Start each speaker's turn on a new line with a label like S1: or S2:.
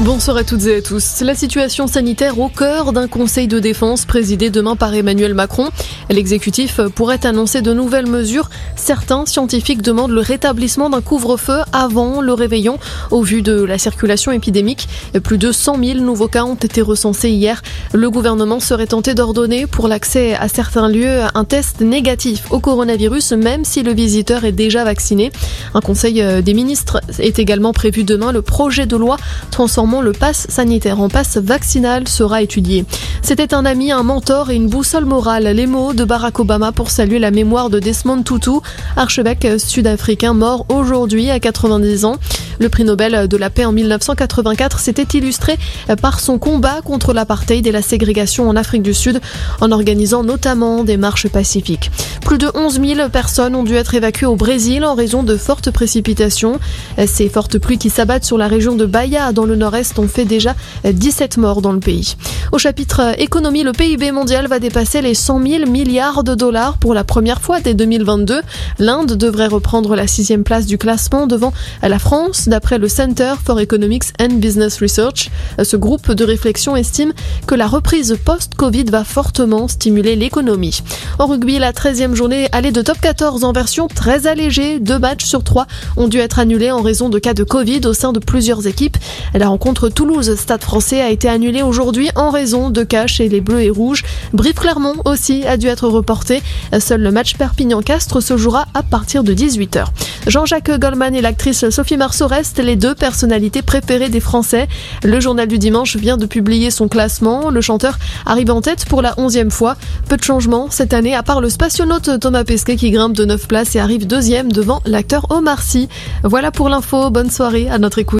S1: Bonsoir à toutes et à tous. La situation sanitaire au cœur d'un conseil de défense présidé demain par Emmanuel Macron. L'exécutif pourrait annoncer de nouvelles mesures. Certains scientifiques demandent le rétablissement d'un couvre-feu avant le réveillon au vu de la circulation épidémique. Plus de 100 000 nouveaux cas ont été recensés hier. Le gouvernement serait tenté d'ordonner pour l'accès à certains lieux un test négatif au coronavirus même si le visiteur est déjà vacciné. Un conseil des ministres est également prévu demain. Le projet de loi le pass sanitaire en passe vaccinal sera étudié. C'était un ami, un mentor et une boussole morale. Les mots de Barack Obama pour saluer la mémoire de Desmond Tutu, archevêque sud-africain mort aujourd'hui à 90 ans. Le prix Nobel de la paix en 1984 s'était illustré par son combat contre l'apartheid et la ségrégation en Afrique du Sud en organisant notamment des marches pacifiques. Plus de 11 000 personnes ont dû être évacuées au Brésil en raison de fortes précipitations. Ces fortes pluies qui s'abattent sur la région de Bahia dans le nord-est fait déjà 17 morts dans le pays. Au chapitre économie, le PIB mondial va dépasser les 100 000 milliards de dollars pour la première fois dès 2022. L'Inde devrait reprendre la sixième place du classement devant la France d'après le Center for Economics and Business Research. Ce groupe de réflexion estime que la reprise post-Covid va fortement stimuler l'économie. En rugby, la 13e journée allée de top 14 en version très allégée. Deux matchs sur trois ont dû être annulés en raison de cas de Covid au sein de plusieurs équipes. La rencontre Toulouse-Stade français a été annulée aujourd'hui en raison de cas chez les Bleus et Rouges. Brive-Clermont aussi a dû être reporté. Seul le match Perpignan-Castres se jouera à partir de 18h. Jean-Jacques Goldman et l'actrice Sophie Marceau restent les deux personnalités préférées des Français. Le journal du dimanche vient de publier son classement. Le chanteur arrive en tête pour la onzième fois. Peu de changements cette année, à part le spationaute Thomas Pesquet qui grimpe de 9 places et arrive deuxième devant l'acteur Omar Sy. Voilà pour l'info. Bonne soirée à notre écoute.